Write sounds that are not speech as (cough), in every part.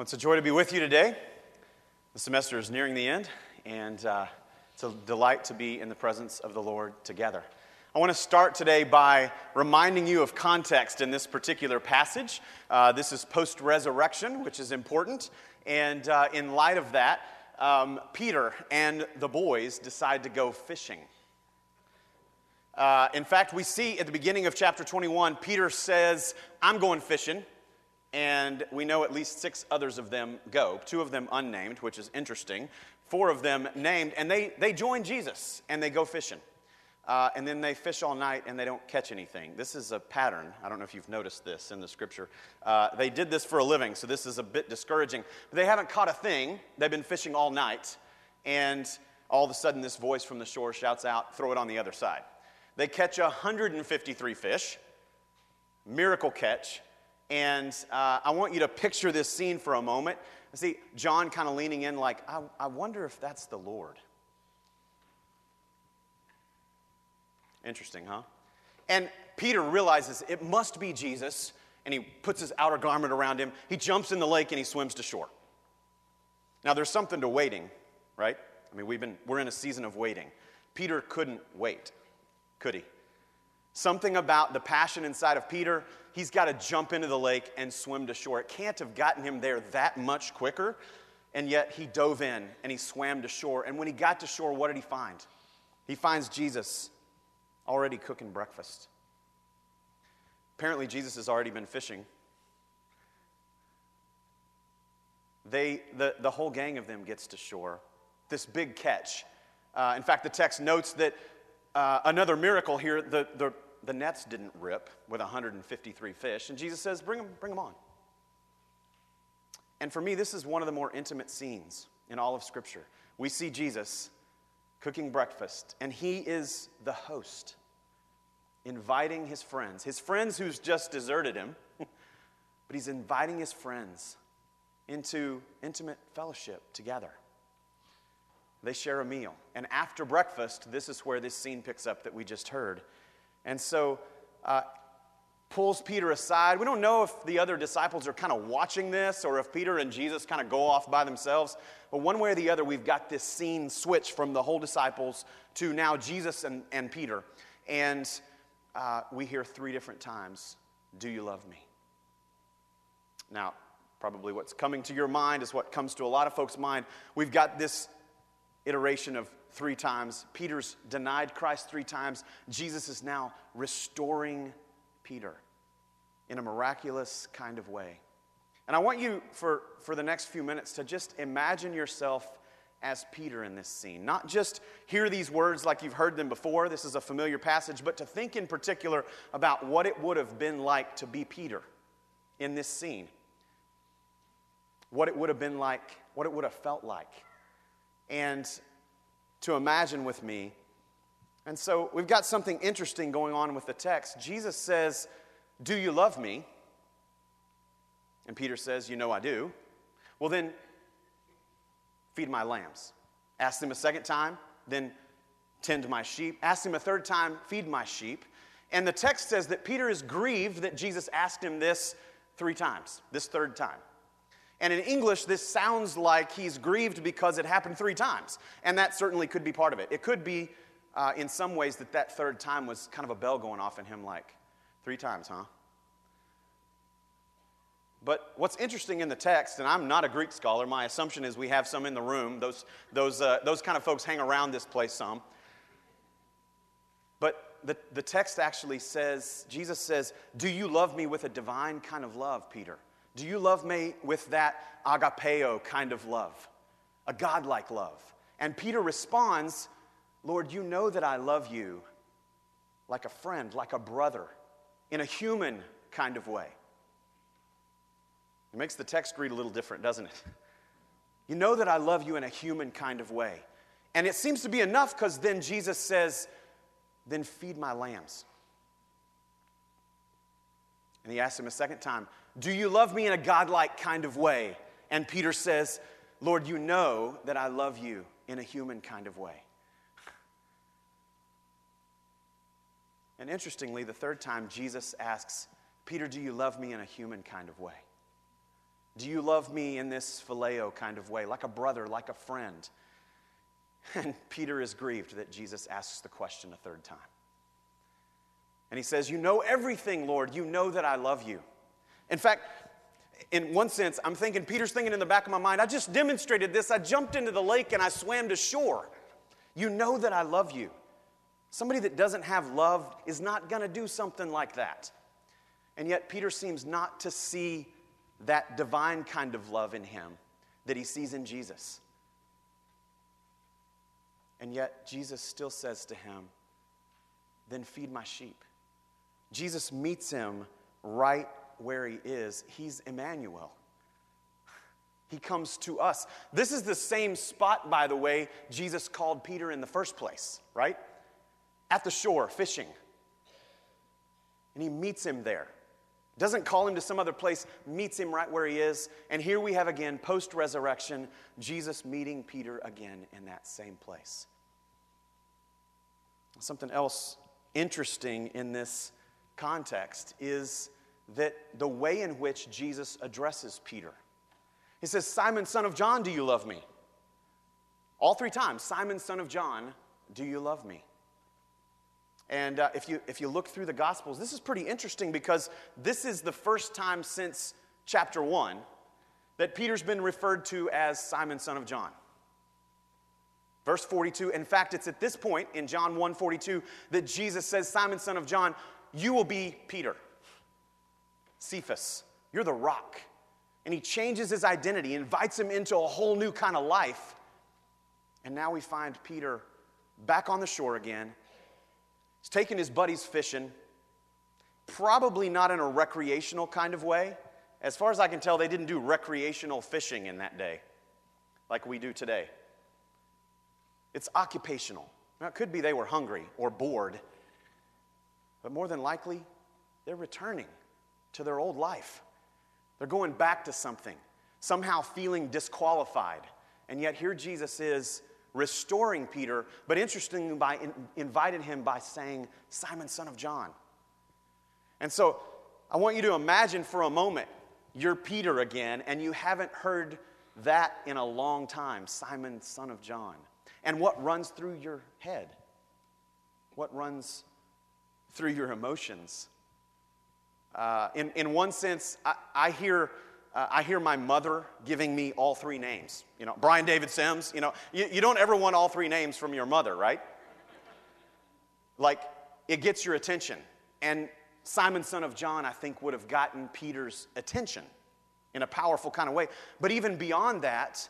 Well, it's a joy to be with you today. The semester is nearing the end, and uh, it's a delight to be in the presence of the Lord together. I want to start today by reminding you of context in this particular passage. Uh, this is post resurrection, which is important. And uh, in light of that, um, Peter and the boys decide to go fishing. Uh, in fact, we see at the beginning of chapter 21, Peter says, I'm going fishing and we know at least six others of them go, two of them unnamed, which is interesting, four of them named, and they, they join Jesus and they go fishing. Uh, and then they fish all night and they don't catch anything. This is a pattern. I don't know if you've noticed this in the scripture. Uh, they did this for a living, so this is a bit discouraging. But they haven't caught a thing. They've been fishing all night, and all of a sudden, this voice from the shore shouts out, Throw it on the other side. They catch 153 fish, miracle catch, and uh, I want you to picture this scene for a moment. See, John kind of leaning in, like, I, I wonder if that's the Lord. Interesting, huh? And Peter realizes it must be Jesus, and he puts his outer garment around him. He jumps in the lake and he swims to shore. Now, there's something to waiting, right? I mean, we've been, we're in a season of waiting. Peter couldn't wait, could he? Something about the passion inside of Peter, he's got to jump into the lake and swim to shore. It can't have gotten him there that much quicker, and yet he dove in and he swam to shore. And when he got to shore, what did he find? He finds Jesus already cooking breakfast. Apparently, Jesus has already been fishing. They, the, the whole gang of them gets to shore. This big catch. Uh, in fact, the text notes that uh, another miracle here, the, the, the nets didn't rip with 153 fish. And Jesus says, bring them, bring them on. And for me, this is one of the more intimate scenes in all of Scripture. We see Jesus cooking breakfast, and he is the host, inviting his friends, his friends who's just deserted him, (laughs) but he's inviting his friends into intimate fellowship together. They share a meal. And after breakfast, this is where this scene picks up that we just heard. And so, uh, pulls Peter aside. We don't know if the other disciples are kind of watching this or if Peter and Jesus kind of go off by themselves. But one way or the other, we've got this scene switch from the whole disciples to now Jesus and, and Peter. And uh, we hear three different times Do you love me? Now, probably what's coming to your mind is what comes to a lot of folks' mind. We've got this iteration of three times. Peter's denied Christ three times. Jesus is now restoring Peter in a miraculous kind of way. And I want you, for, for the next few minutes, to just imagine yourself as Peter in this scene. Not just hear these words like you've heard them before, this is a familiar passage, but to think in particular about what it would have been like to be Peter in this scene. What it would have been like, what it would have felt like and to imagine with me. And so we've got something interesting going on with the text. Jesus says, Do you love me? And Peter says, You know I do. Well, then feed my lambs. Ask him a second time, then tend my sheep. Ask him a third time, feed my sheep. And the text says that Peter is grieved that Jesus asked him this three times, this third time. And in English, this sounds like he's grieved because it happened three times. And that certainly could be part of it. It could be, uh, in some ways, that that third time was kind of a bell going off in him, like, three times, huh? But what's interesting in the text, and I'm not a Greek scholar, my assumption is we have some in the room. Those, those, uh, those kind of folks hang around this place some. But the, the text actually says, Jesus says, Do you love me with a divine kind of love, Peter? Do you love me with that agapeo kind of love, a godlike love? And Peter responds, Lord, you know that I love you like a friend, like a brother, in a human kind of way. It makes the text read a little different, doesn't it? (laughs) You know that I love you in a human kind of way. And it seems to be enough because then Jesus says, Then feed my lambs. And he asks him a second time, do you love me in a godlike kind of way? And Peter says, Lord, you know that I love you in a human kind of way. And interestingly, the third time, Jesus asks, Peter, do you love me in a human kind of way? Do you love me in this phileo kind of way, like a brother, like a friend? (laughs) And Peter is grieved that Jesus asks the question a third time. And he says, You know everything, Lord. You know that I love you. In fact, in one sense, I'm thinking, Peter's thinking in the back of my mind, I just demonstrated this. I jumped into the lake and I swam to shore. You know that I love you. Somebody that doesn't have love is not going to do something like that. And yet, Peter seems not to see that divine kind of love in him that he sees in Jesus. And yet, Jesus still says to him, Then feed my sheep. Jesus meets him right where he is. He's Emmanuel. He comes to us. This is the same spot, by the way, Jesus called Peter in the first place, right? At the shore, fishing. And he meets him there. Doesn't call him to some other place, meets him right where he is. And here we have again, post resurrection, Jesus meeting Peter again in that same place. Something else interesting in this context is that the way in which Jesus addresses Peter. He says, Simon, son of John, do you love me? All three times, Simon, son of John, do you love me? And uh, if, you, if you look through the Gospels, this is pretty interesting because this is the first time since chapter 1 that Peter's been referred to as Simon, son of John. Verse 42, in fact, it's at this point in John 1 42 that Jesus says, Simon, son of John, you will be Peter. Cephas, you're the rock. And he changes his identity, invites him into a whole new kind of life. And now we find Peter back on the shore again. He's taking his buddies fishing, probably not in a recreational kind of way. As far as I can tell, they didn't do recreational fishing in that day like we do today. It's occupational. Now, it could be they were hungry or bored, but more than likely, they're returning to their old life. They're going back to something, somehow feeling disqualified. And yet here Jesus is restoring Peter, but interestingly, by in, invited him by saying, Simon, son of John. And so I want you to imagine for a moment you're Peter again, and you haven't heard that in a long time Simon, son of John. And what runs through your head? What runs through your emotions? Uh, in, in one sense, I, I hear, uh, I hear my mother giving me all three names. You know, Brian David Sims, you know, you, you don't ever want all three names from your mother, right? Like, it gets your attention. And Simon, son of John, I think would have gotten Peter's attention in a powerful kind of way. But even beyond that,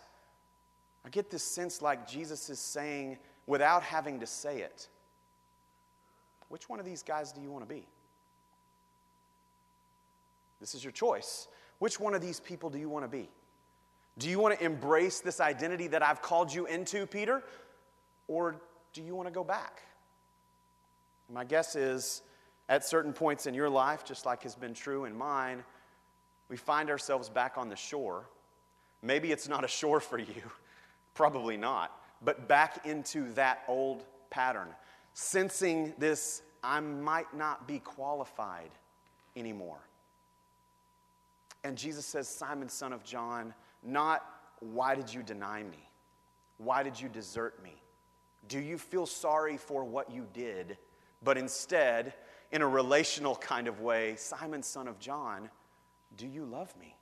I get this sense like Jesus is saying, without having to say it, which one of these guys do you want to be? This is your choice. Which one of these people do you want to be? Do you want to embrace this identity that I've called you into, Peter? Or do you want to go back? My guess is at certain points in your life, just like has been true in mine, we find ourselves back on the shore. Maybe it's not a shore for you, (laughs) probably not, but back into that old pattern, sensing this I might not be qualified anymore. And Jesus says, Simon, son of John, not why did you deny me? Why did you desert me? Do you feel sorry for what you did? But instead, in a relational kind of way, Simon, son of John, do you love me?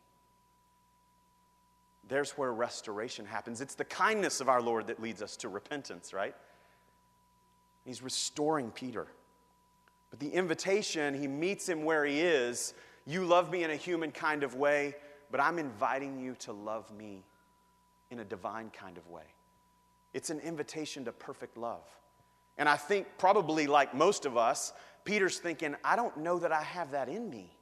There's where restoration happens. It's the kindness of our Lord that leads us to repentance, right? He's restoring Peter. But the invitation, he meets him where he is you love me in a human kind of way, but I'm inviting you to love me in a divine kind of way. It's an invitation to perfect love. And I think, probably like most of us, Peter's thinking, I don't know that I have that in me.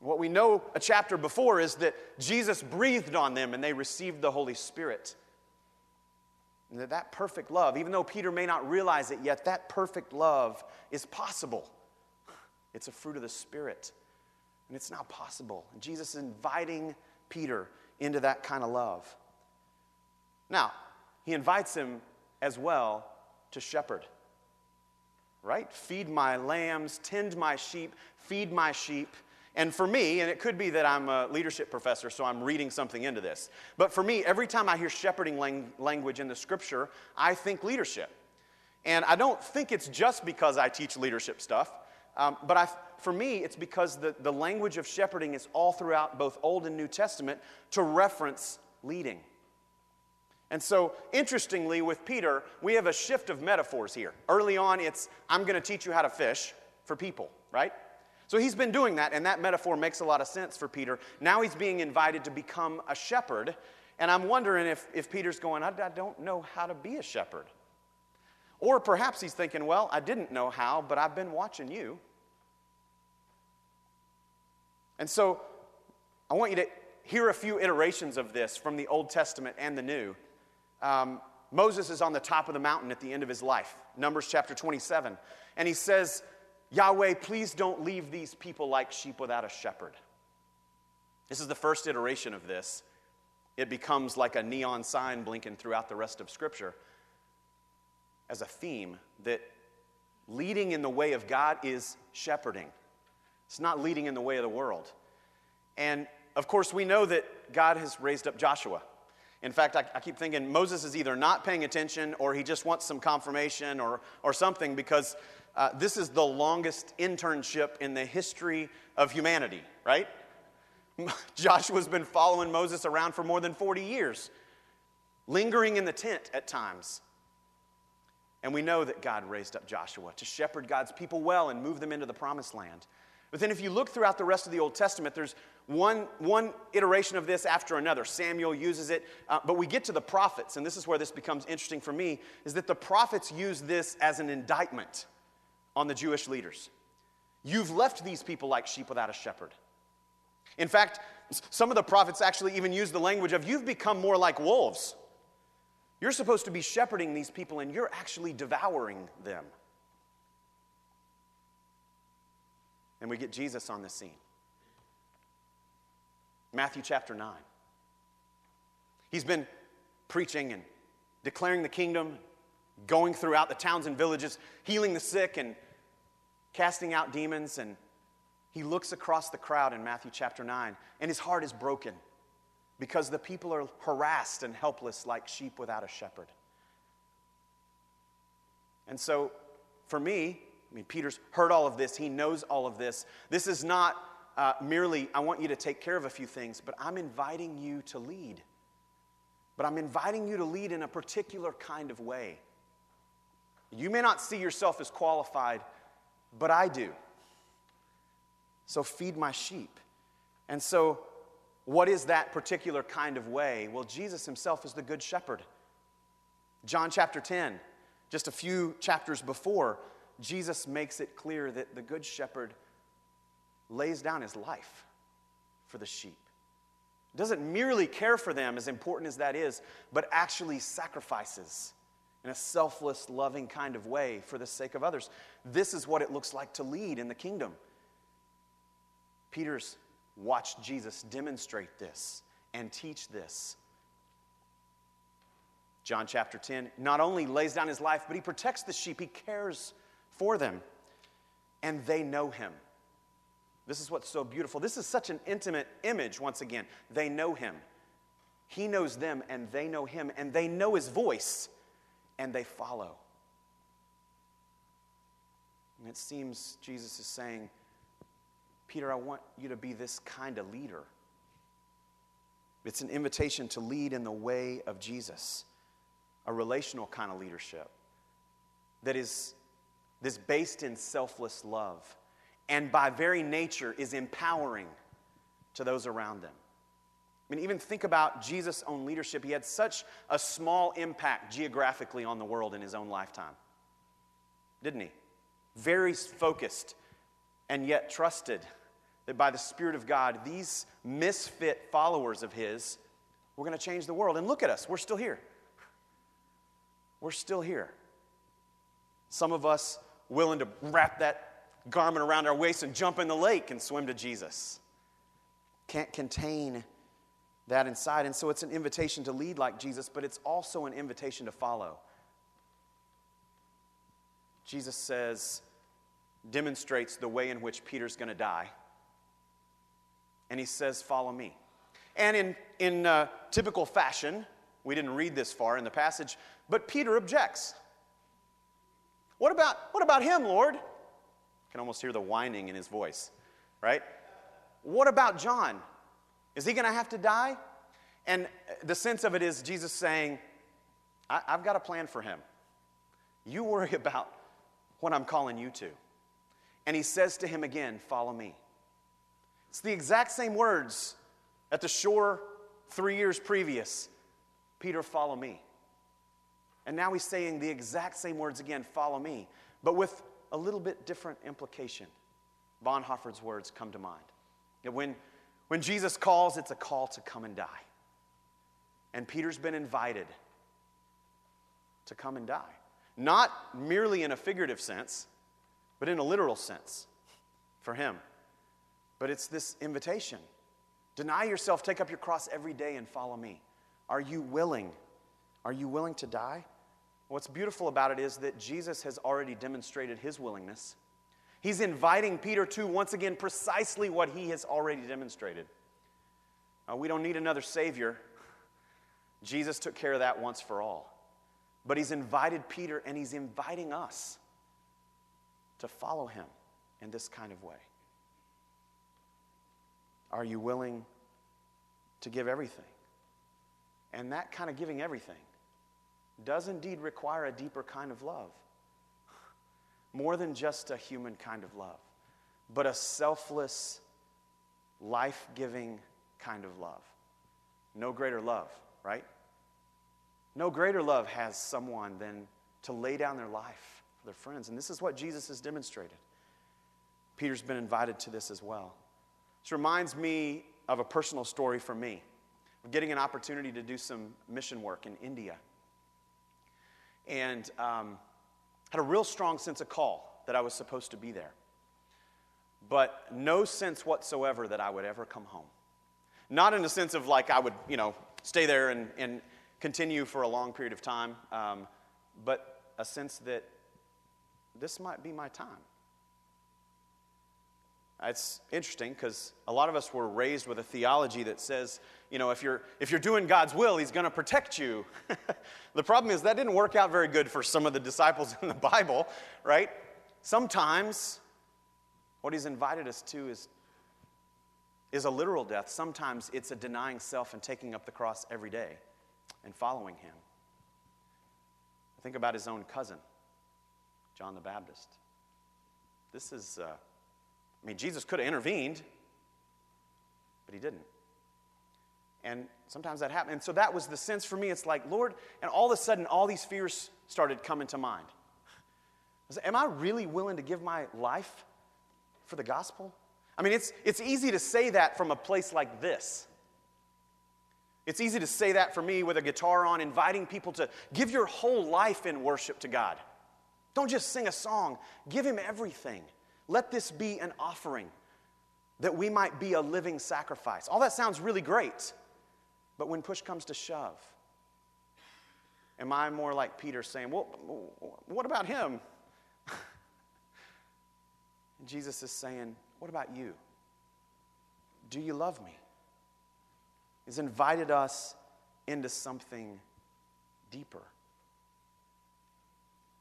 What we know a chapter before is that Jesus breathed on them and they received the Holy Spirit. And that, that perfect love, even though Peter may not realize it yet, that perfect love is possible. It's a fruit of the Spirit. And it's not possible. And Jesus is inviting Peter into that kind of love. Now, he invites him as well to shepherd, right? Feed my lambs, tend my sheep, feed my sheep. And for me, and it could be that I'm a leadership professor, so I'm reading something into this. But for me, every time I hear shepherding lang- language in the scripture, I think leadership. And I don't think it's just because I teach leadership stuff, um, but I, for me, it's because the, the language of shepherding is all throughout both Old and New Testament to reference leading. And so, interestingly, with Peter, we have a shift of metaphors here. Early on, it's, I'm going to teach you how to fish for people, right? So he's been doing that, and that metaphor makes a lot of sense for Peter. Now he's being invited to become a shepherd, and I'm wondering if, if Peter's going, I, I don't know how to be a shepherd. Or perhaps he's thinking, well, I didn't know how, but I've been watching you. And so I want you to hear a few iterations of this from the Old Testament and the New. Um, Moses is on the top of the mountain at the end of his life, Numbers chapter 27. And he says, Yahweh, please don't leave these people like sheep without a shepherd. This is the first iteration of this. It becomes like a neon sign blinking throughout the rest of Scripture as a theme that leading in the way of God is shepherding. It's not leading in the way of the world. And of course, we know that God has raised up Joshua. In fact, I, I, keep thinking Moses is either not paying attention or he just wants some confirmation or, or something because uh, this is the longest internship in the history of humanity, right? (laughs) Joshua's been following Moses around for more than 40 years, lingering in the tent at times, and we know that God raised up Joshua to shepherd God's people well and move them into the promised land. But then, if you look throughout the rest of the Old Testament, there's one, one iteration of this after another. Samuel uses it, uh, but we get to the prophets, and this is where this becomes interesting for me, is that the prophets use this as an indictment on the Jewish leaders. You've left these people like sheep without a shepherd. In fact, some of the prophets actually even use the language of, You've become more like wolves. You're supposed to be shepherding these people, and you're actually devouring them. And we get Jesus on the scene. Matthew chapter 9. He's been preaching and declaring the kingdom, going throughout the towns and villages, healing the sick and casting out demons. And he looks across the crowd in Matthew chapter 9, and his heart is broken because the people are harassed and helpless like sheep without a shepherd. And so, for me, I mean, Peter's heard all of this, he knows all of this. This is not uh, merely, I want you to take care of a few things, but I'm inviting you to lead. But I'm inviting you to lead in a particular kind of way. You may not see yourself as qualified, but I do. So feed my sheep. And so what is that particular kind of way? Well, Jesus himself is the Good Shepherd. John chapter 10, just a few chapters before, Jesus makes it clear that the Good Shepherd lays down his life for the sheep. Doesn't merely care for them, as important as that is, but actually sacrifices in a selfless, loving kind of way for the sake of others. This is what it looks like to lead in the kingdom. Peter's watched Jesus demonstrate this and teach this. John chapter 10 not only lays down his life, but he protects the sheep, he cares for them, and they know him. This is what's so beautiful. This is such an intimate image, once again. They know him. He knows them, and they know him, and they know his voice, and they follow. And it seems Jesus is saying, Peter, I want you to be this kind of leader. It's an invitation to lead in the way of Jesus, a relational kind of leadership that is this based in selfless love and by very nature is empowering to those around them. I mean, even think about Jesus' own leadership. He had such a small impact geographically on the world in his own lifetime, didn't he? Very focused and yet trusted that by the Spirit of God, these misfit followers of His, we're going to change the world. And look at us, we're still here. We're still here. Some of us willing to wrap that garment around our waist and jump in the lake and swim to Jesus. Can't contain that inside. And so it's an invitation to lead like Jesus, but it's also an invitation to follow. Jesus says, demonstrates the way in which Peter's going to die and he says, Follow me. And in, in uh, typical fashion, we didn't read this far in the passage, but Peter objects. What about, what about him, Lord? You can almost hear the whining in his voice, right? What about John? Is he going to have to die? And the sense of it is Jesus saying, I, have got a plan for him. You worry (laughs) about what I'm calling you to. And he says to him again, Follow me. It's the exact same words at the shore three years previous Peter, follow me. And now he's saying the exact same words again follow me, but with a little bit different implication. Bonhoeffer's words come to mind. When, when Jesus calls, it's a call to come and die. And Peter's been invited to come and die. Not merely in a figurative sense, but in a literal sense for him. But it's this invitation deny yourself, take up your cross every day, and follow me. Are you willing? Are you willing to die? What's beautiful about it is that Jesus has already demonstrated his willingness. He's inviting Peter to, once again, precisely what he has already demonstrated. Uh, we don't need another Savior. (laughs) Jesus took care of that once for all. But he's invited Peter and he's inviting us to follow him in this kind of way. Are you willing to give everything? And that kind of giving everything does indeed require a deeper kind of love. More than just a human kind of love, but a selfless, life giving kind of love. No greater love, right? No greater love has someone than to lay down their life for their friends. And this is what Jesus has demonstrated. Peter's been invited to this as well. This reminds me of a personal story for me of getting an opportunity to do some mission work in India. And um, had a real strong sense of call that I was supposed to be there, but no sense whatsoever that I would ever come home. Not in the sense of like I would, you know, stay there and, and continue for a long period of time, um, but a sense that this might be my time. It's interesting because a lot of us were raised with a theology that says, you know, if you're, if you're doing God's will, He's going to protect you. (laughs) the problem is that didn't work out very good for some of the disciples in the Bible, right? Sometimes what He's invited us to is, is a literal death. Sometimes it's a denying self and taking up the cross every day and following him. Think about his own cousin, John the Baptist. This is, uh, I mean, Jesus could have intervened, but he didn't. And sometimes that happened. And so that was the sense for me. It's like, Lord, and all of a sudden, all these fears started coming to mind. I said, Am I really willing to give my life for the gospel? I mean, it's, it's easy to say that from a place like this. It's easy to say that for me with a guitar on, inviting people to give your whole life in worship to God. Don't just sing a song, give Him everything. Let this be an offering that we might be a living sacrifice. All that sounds really great, but when push comes to shove, am I more like Peter saying, Well, what about him? (laughs) Jesus is saying, What about you? Do you love me? He's invited us into something deeper.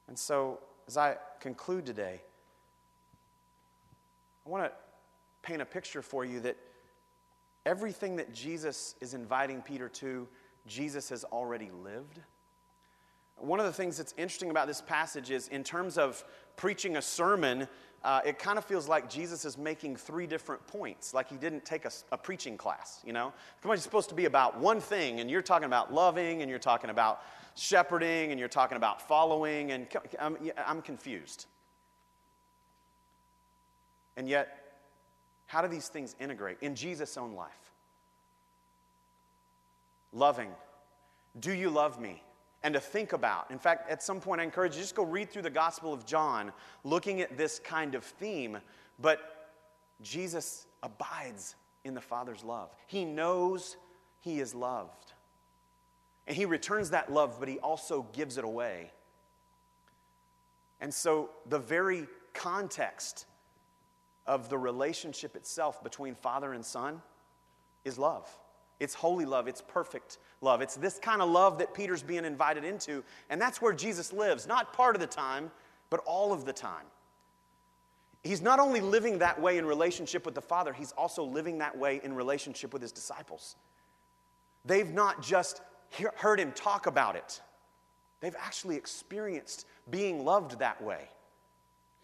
And so, as I conclude today, I want to paint a picture for you that everything that Jesus is inviting Peter to, Jesus has already lived. One of the things that's interesting about this passage is, in terms of preaching a sermon, uh, it kind of feels like Jesus is making three different points, like he didn't take a, a preaching class, you know? Come on, he's supposed to be about one thing, and you're talking about loving, and you're talking about shepherding, and you're talking about following, and I'm confused. And yet, how do these things integrate in Jesus' own life? Loving. Do you love me? and to think about. In fact, at some point, I encourage you just go read through the Gospel of John, looking at this kind of theme. But Jesus abides in the Father's love. He knows he is loved. And he returns that love, but he also gives it away. And so, the very context of the relationship itself between Father and Son is love. It's holy love, it's perfect love. It's this kind of love that Peter's being invited into, and that's where Jesus lives, not part of the time, but all of the time. He's not only living that way in relationship with the Father, he's also living that way in relationship with his disciples. They've not just heard him talk about it, they've actually experienced being loved that way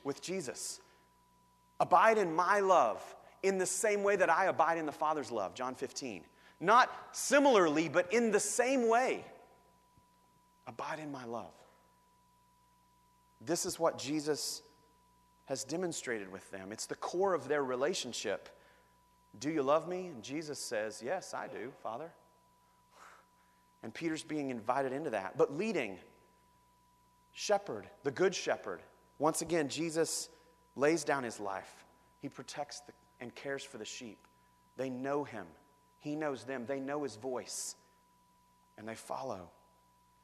with Jesus. Abide in my love in the same way that I abide in the Father's love, John 15. Not similarly, but in the same way. Abide in my love. This is what Jesus has demonstrated with them. It's the core of their relationship. Do you love me? And Jesus says, Yes, I do, Father. And Peter's being invited into that. But leading, shepherd, the good shepherd. Once again, Jesus lays down his life. He protects the, and cares for the sheep. They know him. He knows them. They know his voice. And they follow.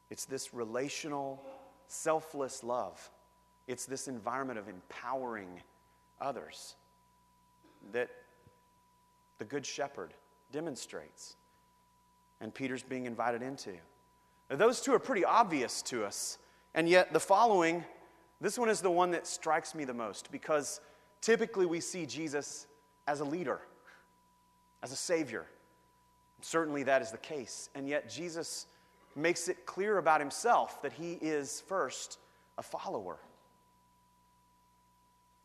It's this relational, selfless love. It's this environment of empowering others that the Good Shepherd demonstrates and Peter's being invited into. Now, those two are pretty obvious to us, and yet the following, this one is the one that strikes me the most because typically we see Jesus as a leader, as a savior. Certainly that is the case, and yet Jesus makes it clear about himself that he is first a follower.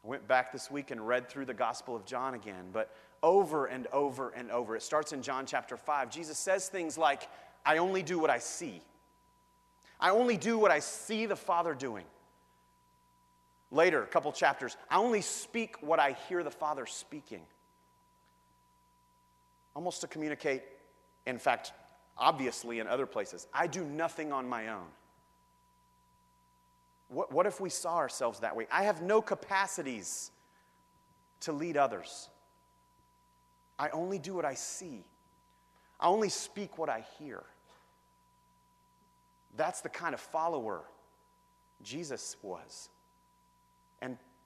I went back this week and read through the Gospel of John again, but over and over and over. It starts in John chapter 5. Jesus says things like, I only do what I see. I only do what I see the Father doing. Later, a couple chapters, I only speak what I hear the Father speaking. Almost to communicate, in fact, obviously in other places, I do nothing on my own. What, what if we saw ourselves that way? I have no capacities to lead others. I only do what I see, I only speak what I hear. That's the kind of follower Jesus was.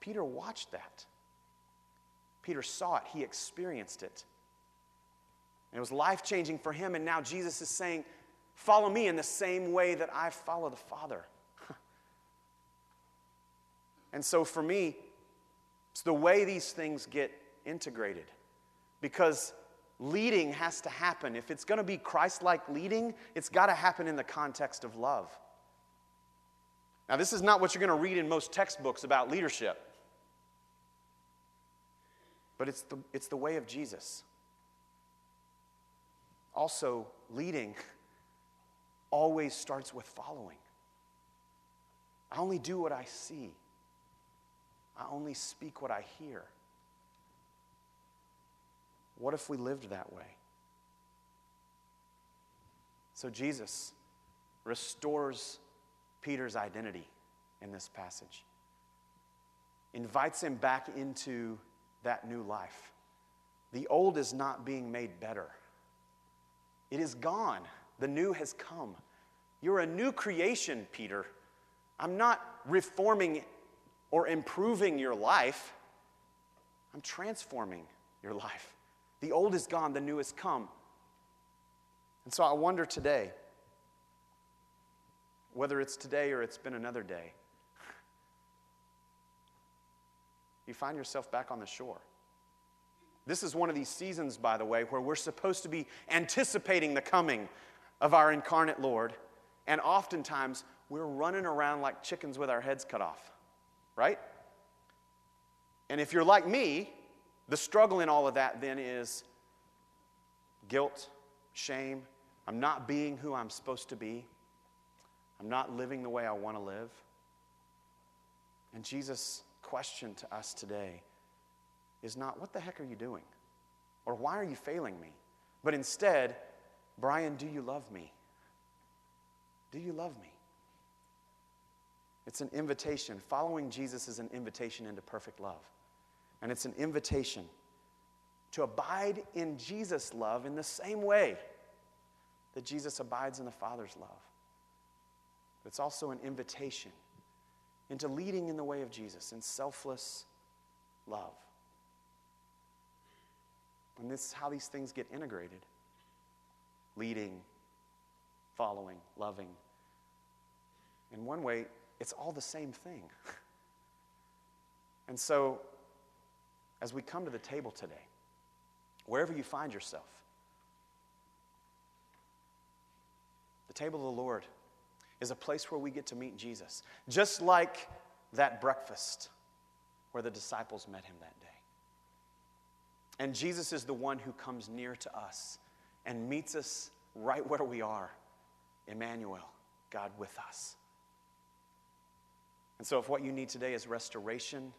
Peter watched that. Peter saw it, he experienced it. And it was life changing for him. And now Jesus is saying, Follow me in the same way that I follow the Father. (laughs) and so for me, it's the way these things get integrated because leading has to happen. If it's going to be Christ like leading, it's got to happen in the context of love. Now, this is not what you're going to read in most textbooks about leadership, but it's the, it's the way of Jesus. Also, leading always starts with following. I only do what I see, I only speak what I hear. What if we lived that way? So Jesus restores Peter's identity in this passage, invites him back into that new life. The old is not being made better, it is gone. The new has come. You're a new creation, Peter. I'm not reforming or improving your life, I'm transforming your life. The old is gone, the new has come. And so I wonder today, whether it's today or it's been another day, you find yourself back on the shore. This is one of these seasons, by the way, where we're supposed to be anticipating the coming of our incarnate Lord. And oftentimes, we're running around like chickens with our heads cut off, right? And if you're like me, the struggle in all of that then is guilt, shame. I'm not being who I'm supposed to be. I'm not living the way I want to live. And Jesus' question to us today is not, What the heck are you doing? Or why are you failing me? But instead, Brian, do you love me? Do you love me? It's an invitation. Following Jesus is an invitation into perfect love. And it's an invitation to abide in Jesus' love in the same way that Jesus abides in the Father's love. It's also an invitation into leading in the way of Jesus in selfless love. And this is how these things get integrated leading, following, loving. In one way, it's all the same thing. (laughs) and so, as we come to the table today, wherever you find yourself, the table of the Lord is a place where we get to meet Jesus, just like that breakfast where the disciples met him that day. And Jesus is the one who comes near to us and meets us right where we are Emmanuel, God with us. And so, if what you need today is restoration,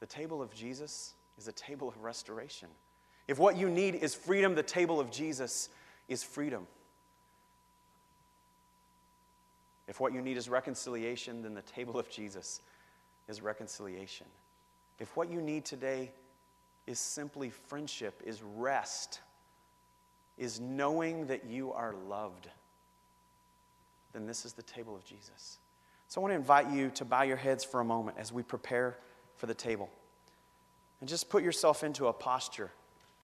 the table of Jesus is a table of restoration. If what you need is freedom, the table of Jesus is freedom. If what you need is reconciliation, then the table of Jesus is reconciliation. If what you need today is simply friendship, is rest, is knowing that you are loved, then this is the table of Jesus. So I want to invite you to bow your heads for a moment as we prepare for the table. And just put yourself into a posture